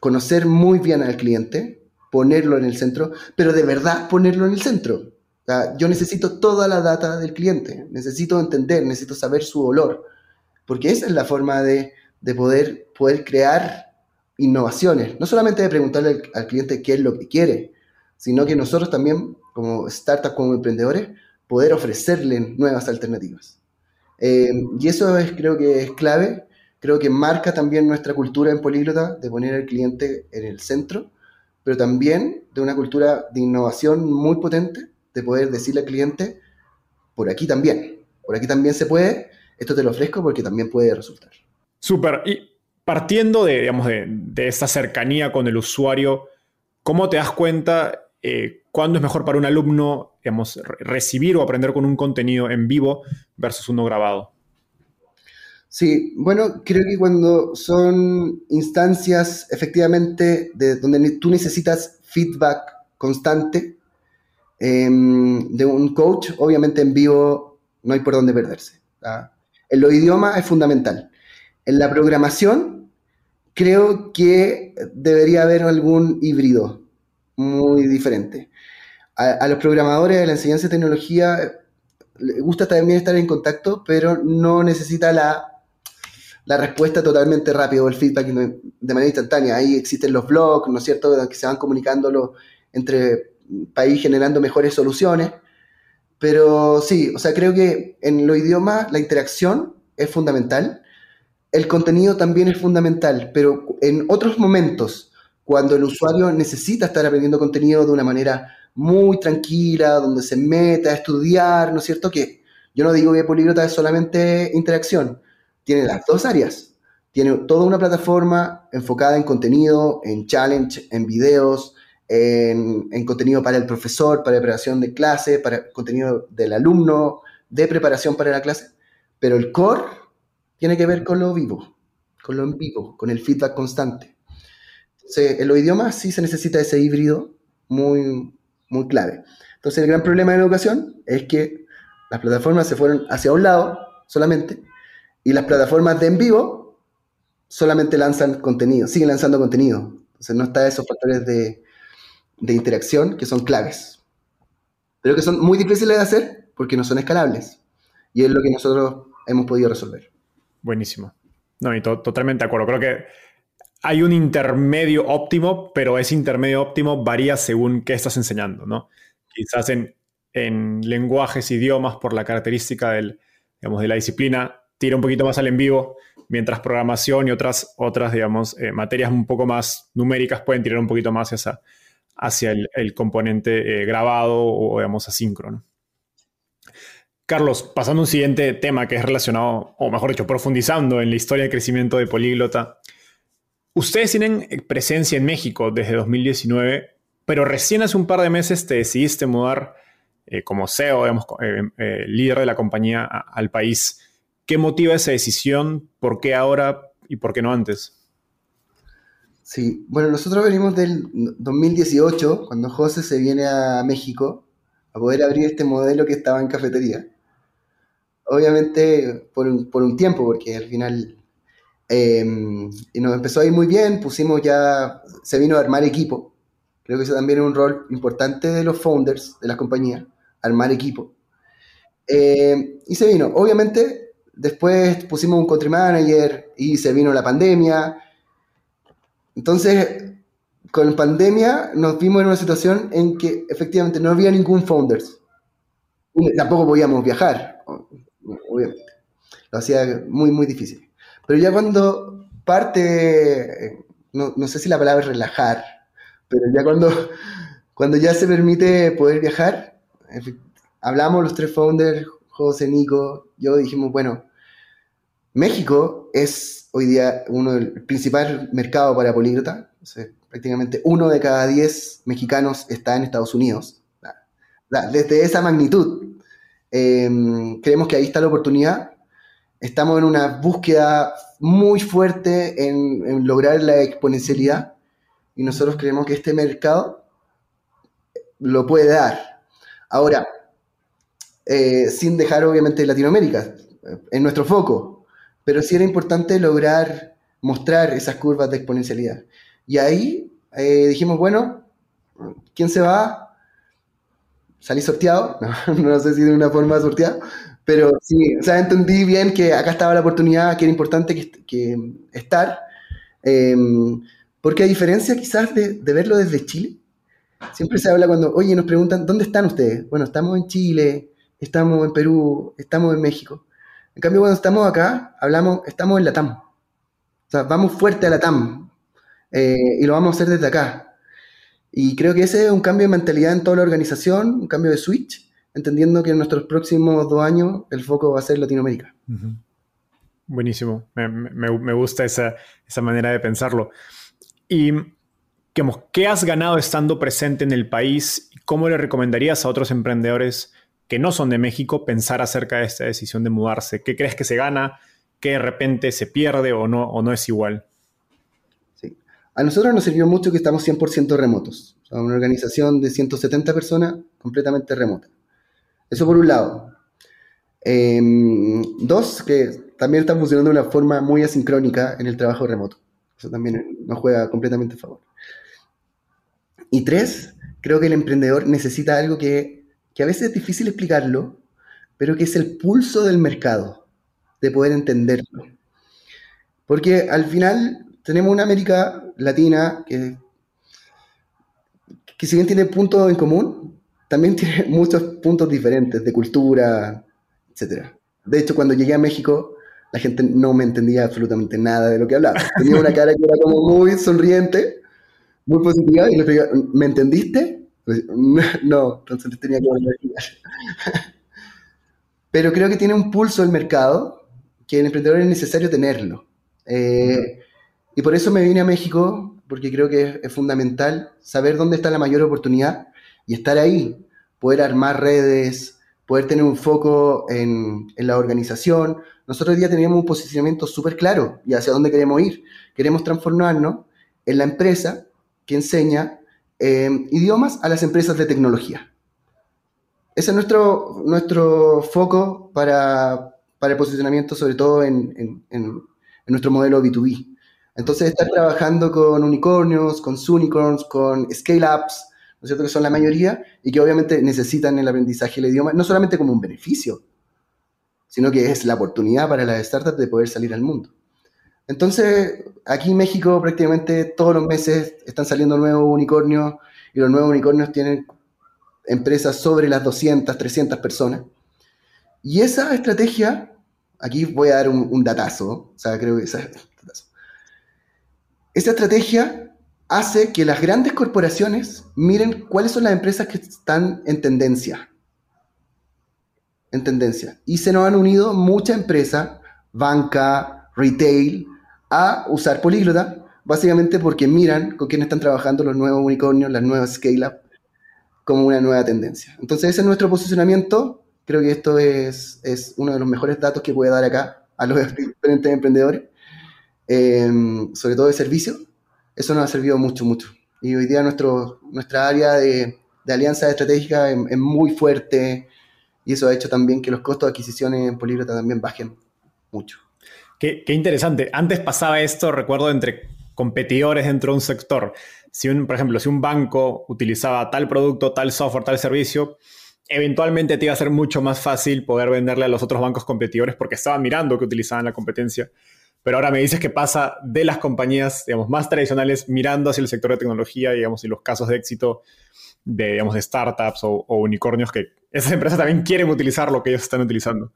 conocer muy bien al cliente, ponerlo en el centro, pero de verdad ponerlo en el centro. yo necesito toda la data del cliente, necesito entender, necesito saber su olor, porque esa es la forma de, de poder, poder crear innovaciones, no solamente de preguntarle al, al, cliente qué es lo que quiere, sino que nosotros también, como startups, como emprendedores, poder ofrecerle nuevas alternativas. Eh, y eso es, creo que es clave, creo que marca también nuestra cultura en Políglota de poner al cliente en el centro, pero también de una cultura de innovación muy potente, de poder decirle al cliente, por aquí también, por aquí también se puede, esto te lo ofrezco porque también puede resultar. Súper. Y partiendo de, digamos, de, de esta cercanía con el usuario, ¿cómo te das cuenta eh, cuándo es mejor para un alumno digamos, recibir o aprender con un contenido en vivo versus uno grabado? Sí, bueno, creo que cuando son instancias efectivamente de donde tú necesitas feedback constante eh, de un coach, obviamente en vivo no hay por dónde perderse. En los idiomas es fundamental. En la programación creo que debería haber algún híbrido muy diferente. A, los programadores de la enseñanza de tecnología les gusta también estar en contacto, pero no necesita la, la respuesta totalmente rápida o el feedback de manera instantánea. Ahí existen los blogs, ¿no es cierto?, que se van comunicando entre países generando mejores soluciones. Pero sí, o sea, creo que en los idiomas la interacción es fundamental. El contenido también es fundamental, pero en otros momentos cuando el usuario necesita estar aprendiendo contenido de una manera muy tranquila, donde se meta a estudiar, ¿no es cierto? Que yo no digo que Poliglota es solamente interacción, tiene las dos áreas. Tiene toda una plataforma enfocada en contenido, en challenge, en videos, en, en contenido para el profesor, para preparación de clase, para contenido del alumno, de preparación para la clase. Pero el core tiene que ver con lo vivo, con lo en vivo, con el feedback constante en los idiomas sí se necesita ese híbrido muy, muy clave. Entonces, el gran problema de la educación es que las plataformas se fueron hacia un lado solamente y las plataformas de en vivo solamente lanzan contenido, siguen lanzando contenido. Entonces, no está esos factores de, de interacción que son claves, pero que son muy difíciles de hacer porque no son escalables. Y es lo que nosotros hemos podido resolver. Buenísimo. No, y totalmente de acuerdo. Creo que hay un intermedio óptimo, pero ese intermedio óptimo varía según qué estás enseñando, ¿no? Quizás en, lenguajes, idiomas, por la característica del, digamos, de la disciplina, tira un poquito más al en vivo, mientras programación y otras, otras digamos, eh, materias un poco más numéricas pueden tirar un poquito más hacia, hacia el, componente eh, grabado o, digamos, asíncrono. Carlos, pasando a un siguiente tema que es relacionado, o mejor dicho, profundizando en la historia de crecimiento de Políglota, Ustedes tienen eh, presencia en México desde 2019, pero recién hace un par de meses te decidiste mudar eh, como CEO, digamos, eh, líder de la compañía al país. ¿Qué motiva esa decisión? ¿Por qué ahora y por qué no antes? Sí, bueno, nosotros venimos del 2018, cuando José se viene a México a poder abrir este modelo que estaba en cafetería. Obviamente por un, por un tiempo, porque al final Em, y nos empezó a ir muy bien, pusimos ya, se vino a armar equipo. Creo que eso también es un rol importante de los founders de las compañías, armar equipo. Em, y se vino. Obviamente, después pusimos un country manager y se vino la pandemia. Entonces, con pandemia nos vimos en una situación en que efectivamente no había ningún founders. Tampoco podíamos viajar, obviamente. Lo hacía muy, muy difícil. Pero ya cuando parte, no, no, sé si la palabra es relajar, pero ya cuando, cuando ya se permite poder viajar, hablamos los tres founders, José, Nico, yo dijimos, bueno, México es hoy día uno del principal mercado para políglota. prácticamente uno de cada diez mexicanos está en Estados Unidos. Desde esa magnitud, eh, creemos que ahí está la oportunidad estamos en una búsqueda muy fuerte en, lograr la exponencialidad. y nosotros creemos que este mercado lo puede dar. Ahora, eh, sin dejar obviamente Latinoamérica en nuestro foco, pero sí era importante lograr mostrar esas curvas de exponencialidad. Y ahí eh, dijimos, bueno, ¿quién se va? Salí sorteado, no, sé si de una forma sorteada, pero sí, o sea, entendí bien que acá estaba la oportunidad, que era importante que, estar, em, porque a diferencia quizás de, de, verlo desde Chile, siempre se habla cuando, oye, nos preguntan, ¿dónde están ustedes? Bueno, estamos en Chile, estamos en Perú, estamos en México. En cambio, cuando estamos acá, hablamos, estamos en la TAM. O sea, vamos fuerte a la TAM eh, y lo vamos a hacer desde acá. Y creo que ese es un cambio de mentalidad en toda la organización, un cambio de switch, entendiendo que en nuestros próximos dos años el foco va a ser Latinoamérica. Buenísimo, me, gusta esa, esa, manera de pensarlo. Y, digamos, ¿qué has ganado estando presente en el país? ¿Cómo le recomendarías a otros emprendedores que no son de México pensar acerca de esta decisión de mudarse? ¿Qué crees que se gana? ¿Qué de repente se pierde o no, o no es igual? Sí. A nosotros nos sirvió mucho que estamos 100% remotos. O una organización de 170 personas completamente remota. Eso por un lado. Em, dos, que también están funcionando de una forma muy asincrónica en el trabajo remoto. Eso también nos juega completamente a favor. Y tres, creo que el emprendedor necesita algo que que a veces es difícil explicarlo, pero que es el pulso del mercado, de poder entenderlo. Porque al final tenemos una América Latina que, que si bien tiene puntos en común, también tiene muchos puntos diferentes de cultura, etc. De hecho, cuando llegué a México, la gente no me entendía absolutamente nada de lo que hablaba. Tenía una cara que era como muy sonriente, muy positiva, y le preguntaba, ¿me entendiste? Pues, no, entonces tenía que volver a Pero creo que tiene un pulso el mercado que el emprendedor es necesario tenerlo. Eh, y por eso me vine a México, porque creo que es, fundamental saber dónde está la mayor oportunidad y estar ahí, poder armar redes, poder tener un foco en, en la organización. Nosotros hoy día teníamos un posicionamiento súper claro y hacia dónde queremos ir. Queremos transformarnos en la empresa que enseña Em, idiomas a las empresas de tecnología. Ese es nuestro, nuestro foco para, para el posicionamiento, sobre todo en, en, nuestro modelo B2B. Entonces, estar trabajando con unicornios, con unicorns, con scale-ups, ¿no es cierto? Que son la mayoría y que obviamente necesitan el aprendizaje del idioma, no solamente como un beneficio, sino que es la oportunidad para las startups de poder salir al mundo. Entonces, aquí en México prácticamente todos los meses están saliendo nuevos unicornios y los nuevos unicornios tienen empresas sobre las 200, 300 personas. Y esa estrategia, aquí voy a dar un, datazo, o sea, creo que esa, esa estrategia hace que las grandes corporaciones miren cuáles son las empresas que están en tendencia. En tendencia. Y se nos han unido muchas empresas, banca, retail, a usar políglota, básicamente porque miran con quién están trabajando los nuevos unicornios, las nuevas scale-up, como una nueva tendencia. Entonces ese es nuestro posicionamiento. Creo que esto es, es uno de los mejores datos que puede dar acá a los diferentes emprendedores, em, sobre todo de servicio. Eso nos ha servido mucho, mucho. Y hoy día nuestro, nuestra área de, de alianza estratégica es, muy fuerte y eso ha hecho también que los costos de adquisiciones en Políglota también bajen mucho. Qué, interesante. Antes pasaba esto, recuerdo, entre competidores dentro de un sector. Si un, por ejemplo, si un banco utilizaba tal producto, tal software, tal servicio, eventualmente te iba a ser mucho más fácil poder venderle a los otros bancos competidores porque estaban mirando que utilizaban la competencia. Pero ahora me dices que pasa de las compañías, digamos, más tradicionales mirando hacia el sector de tecnología, digamos, y los casos de éxito de, digamos, startups o, unicornios que esas empresas también quieren utilizar lo que ellos están utilizando.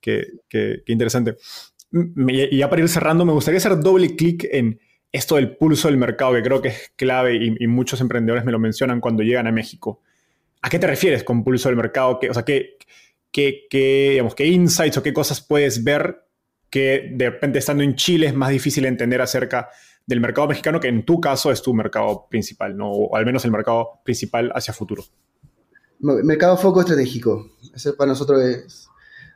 qué, qué interesante. Y ya para ir cerrando, me gustaría hacer doble clic en esto del pulso del mercado, que creo que es clave y, muchos emprendedores me lo mencionan cuando llegan a México. ¿A qué te refieres con pulso del mercado? ¿Qué, o sea, ¿qué, qué, qué, digamos, ¿qué insights o qué cosas puedes ver que de repente estando en Chile es más difícil entender acerca del mercado mexicano, que en tu caso es tu mercado principal, ¿no? o al menos el mercado principal hacia futuro? Mercado foco estratégico. Eso para nosotros es...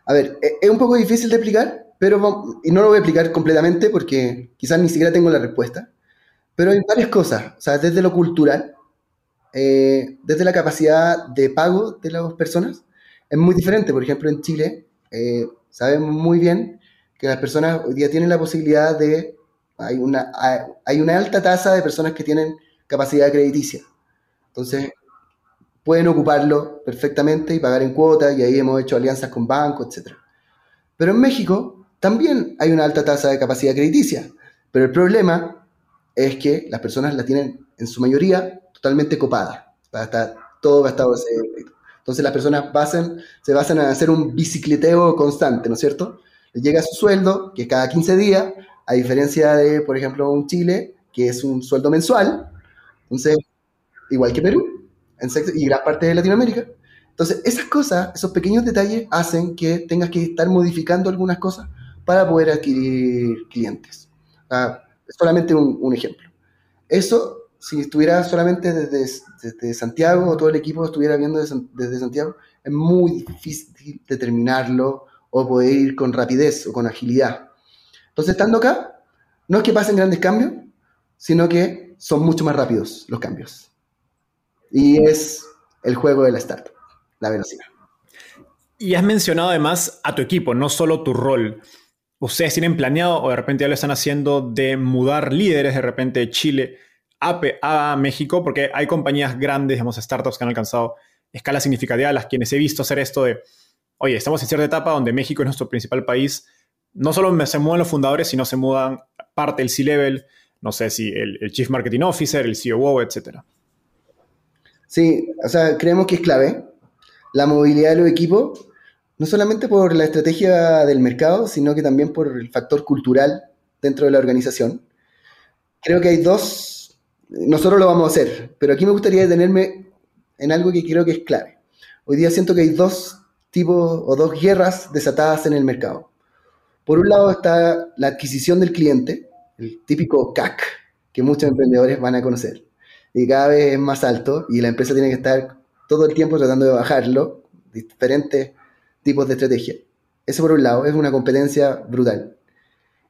A ver, e, es un poco difícil de explicar, pero y no lo voy a explicar completamente porque quizás ni siquiera tengo la respuesta. Pero hay varias cosas, o sea, desde lo cultural, eh, desde la capacidad de pago de las personas, es muy diferente. Por ejemplo, en Chile, eh, sabemos muy bien que las personas hoy día tienen la posibilidad de, hay una, hay una alta tasa de personas que tienen capacidad crediticia. Entonces, pueden ocuparlo perfectamente y pagar en cuotas, y ahí hemos hecho alianzas con bancos, etc. Pero en México también hay una alta tasa de capacidad crediticia, pero el problema es que las personas la tienen en su mayoría totalmente copada, está todo gastado Entonces las personas se basan en hacer un bicicleteo constante, ¿no es cierto? Les llega su sueldo, que es cada 15 días, a diferencia de, por ejemplo, un Chile, que es un sueldo mensual, entonces, igual que Perú, y gran parte de Latinoamérica. Entonces, esas cosas, esos pequeños detalles hacen que tengas que estar modificando algunas cosas para poder adquirir clientes. es solamente un, ejemplo. Eso, si estuviera solamente desde, Santiago o todo el equipo estuviera viendo desde, Santiago, es muy difícil determinarlo o poder ir con rapidez o con agilidad. Entonces, estando acá, no es que pasen grandes cambios, sino que son mucho más rápidos los cambios. Y es el juego de la startup, la velocidad. Y has mencionado además a tu equipo, no solo tu rol. ¿Ustedes tienen planeado o de repente ya lo están haciendo de mudar líderes de repente de Chile a, México? Porque hay compañías grandes, digamos, startups que han alcanzado escala significativa, las quienes he visto hacer esto de, oye, estamos en cierta etapa donde México es nuestro principal país. No solo se mueven los fundadores, sino se mudan parte del C-Level, no sé si el, Chief Marketing Officer, el COO, etcétera. Sí, o sea, creemos que es clave la movilidad de los equipos, no solamente por la estrategia del mercado, sino que también por el factor cultural dentro de la organización. Creo que hay dos, nosotros lo vamos a hacer, pero aquí me gustaría detenerme en algo que creo que es clave. Hoy día siento que hay dos tipos o dos guerras desatadas en el mercado. Por un lado está la adquisición del cliente, el típico CAC que muchos emprendedores van a conocer y cada vez es más alto y la empresa tiene que estar todo el tiempo tratando de bajarlo, diferentes tipos de estrategia. Eso por un lado es una competencia brutal.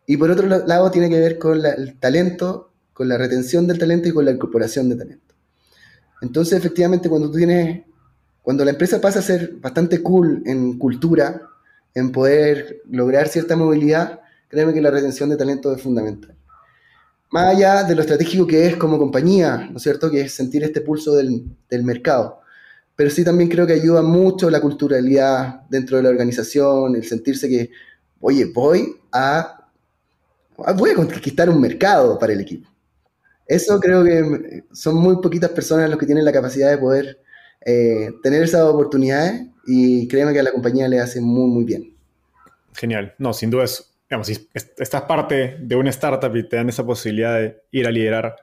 Y por otro lado tiene que ver con el talento, con la retención del talento y con la incorporación de talento. Entonces, efectivamente, cuando tú tienes, cuando la empresa pasa a ser bastante cool en cultura, en poder lograr cierta movilidad, créeme que la retención de talento es fundamental más allá de lo estratégico que es como compañía, ¿no es cierto? Que es sentir este pulso del, mercado. Pero sí también creo que ayuda mucho la culturalidad dentro de la organización, el sentirse que, oye, voy a, voy a conquistar un mercado para el equipo. Eso creo que son muy poquitas personas los que tienen la capacidad de poder eh, tener esas oportunidades y créeme que a la compañía le hace muy, muy bien. Genial. No, sin duda es digamos, si estás parte de una startup y te dan esa posibilidad de ir a liderar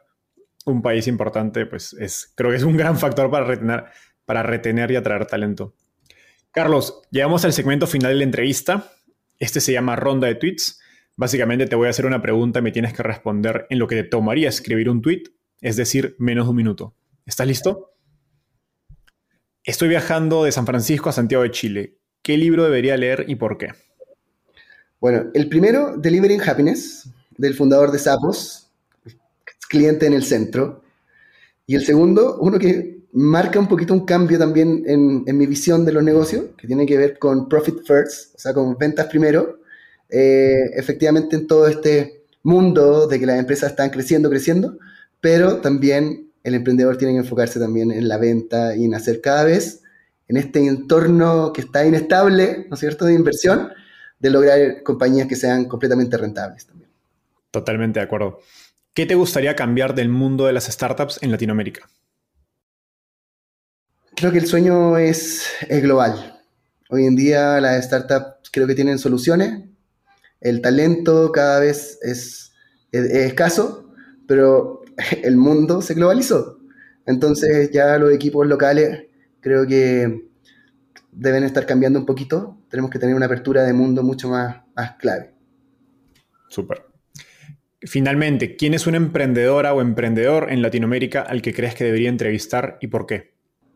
un país importante, pues es, creo que es un gran factor para retener, para retener y atraer talento. Carlos, llegamos al segmento final de la entrevista. Este se llama ronda de tweets. Básicamente te voy a hacer una pregunta y me tienes que responder en lo que te tomaría escribir un tweet, es decir, menos de un minuto. ¿Estás listo? Estoy viajando de San Francisco a Santiago de Chile. ¿Qué libro debería leer y por qué? Bueno, el primero, Delivering Happiness, del fundador de Sapos, cliente en el centro. Y el segundo, uno que marca un poquito un cambio también en, mi visión de los negocios, que tiene que ver con Profit First, o sea, con ventas primero. Eh, efectivamente, en todo este mundo de que las empresas están creciendo, creciendo, pero también el emprendedor tiene que enfocarse también en la venta y en hacer cada vez en este entorno que está inestable, ¿no es cierto?, de inversión, de lograr compañías que sean completamente rentables también. Totalmente de acuerdo. ¿Qué te gustaría cambiar del mundo de las startups en Latinoamérica? Creo que el sueño es, global. Hoy en día las startups creo que tienen soluciones. El talento cada vez es, escaso, pero el mundo se globalizó. Entonces ya los equipos locales creo que deben estar cambiando un poquito. Tenemos que tener una apertura de mundo mucho más, más clave. Súper. Finalmente, ¿quién es una emprendedora o emprendedor en Latinoamérica al que crees que debería entrevistar y por qué?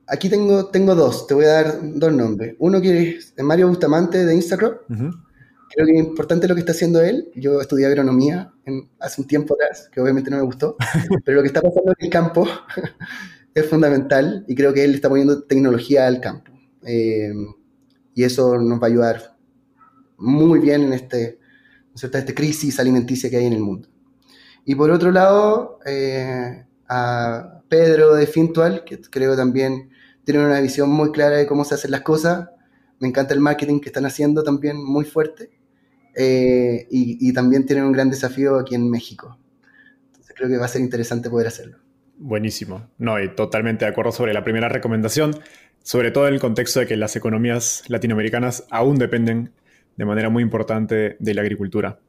Aquí tengo, tengo dos, te voy a dar dos nombres. Uno que es Mario Bustamante de Instagram, creo que es importante lo que está haciendo él. Yo estudié agronomía hace un tiempo atrás, que obviamente no me gustó, pero lo que está pasando en el campo es fundamental y creo que él está poniendo tecnología al campo. Eh, y eso nos va a ayudar muy bien en este, esta crisis alimenticia que hay en el mundo. Y por otro lado, eh, a Pedro de Fintual, que creo también tiene una visión muy clara de cómo se hacen las cosas. Me encanta el marketing que están haciendo también muy fuerte. Eh, y, también tienen un gran desafío aquí en México. Entonces creo que va a ser interesante poder hacerlo. Buenísimo. No, y totalmente de acuerdo sobre la primera recomendación, sobre todo en el contexto de que las economías latinoamericanas aún dependen de manera muy importante de la agricultura.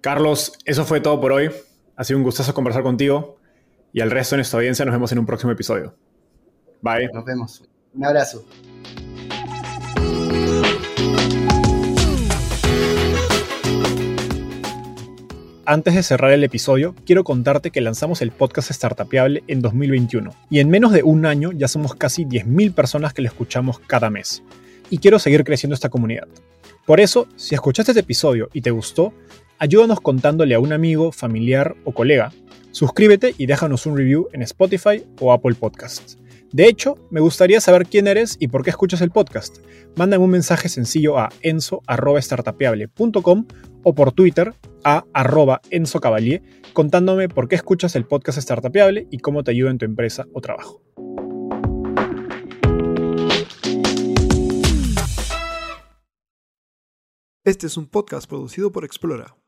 Carlos, eso fue todo por hoy. Ha sido un gustazo conversar contigo y al resto de nuestra audiencia nos vemos en un próximo episodio. Bye. Nos vemos. Un abrazo. Antes de cerrar el episodio, quiero contarte que lanzamos el podcast Startupiable en 2021 y en menos de un año ya somos casi 10.000 personas que lo escuchamos cada mes. Y quiero seguir creciendo esta comunidad. Por eso, si escuchaste este episodio y te gustó, ayúdanos contándole a un amigo, familiar o colega. Suscríbete y déjanos un review en Spotify o Apple Podcasts. De hecho, me gustaría saber quién eres y por qué escuchas el podcast. Mándame un mensaje sencillo a enzo.startapeable.com o por Twitter a arroba contándome por qué escuchas el podcast Startapeable y cómo te ayuda en tu empresa o trabajo. Este es un podcast producido por Explora.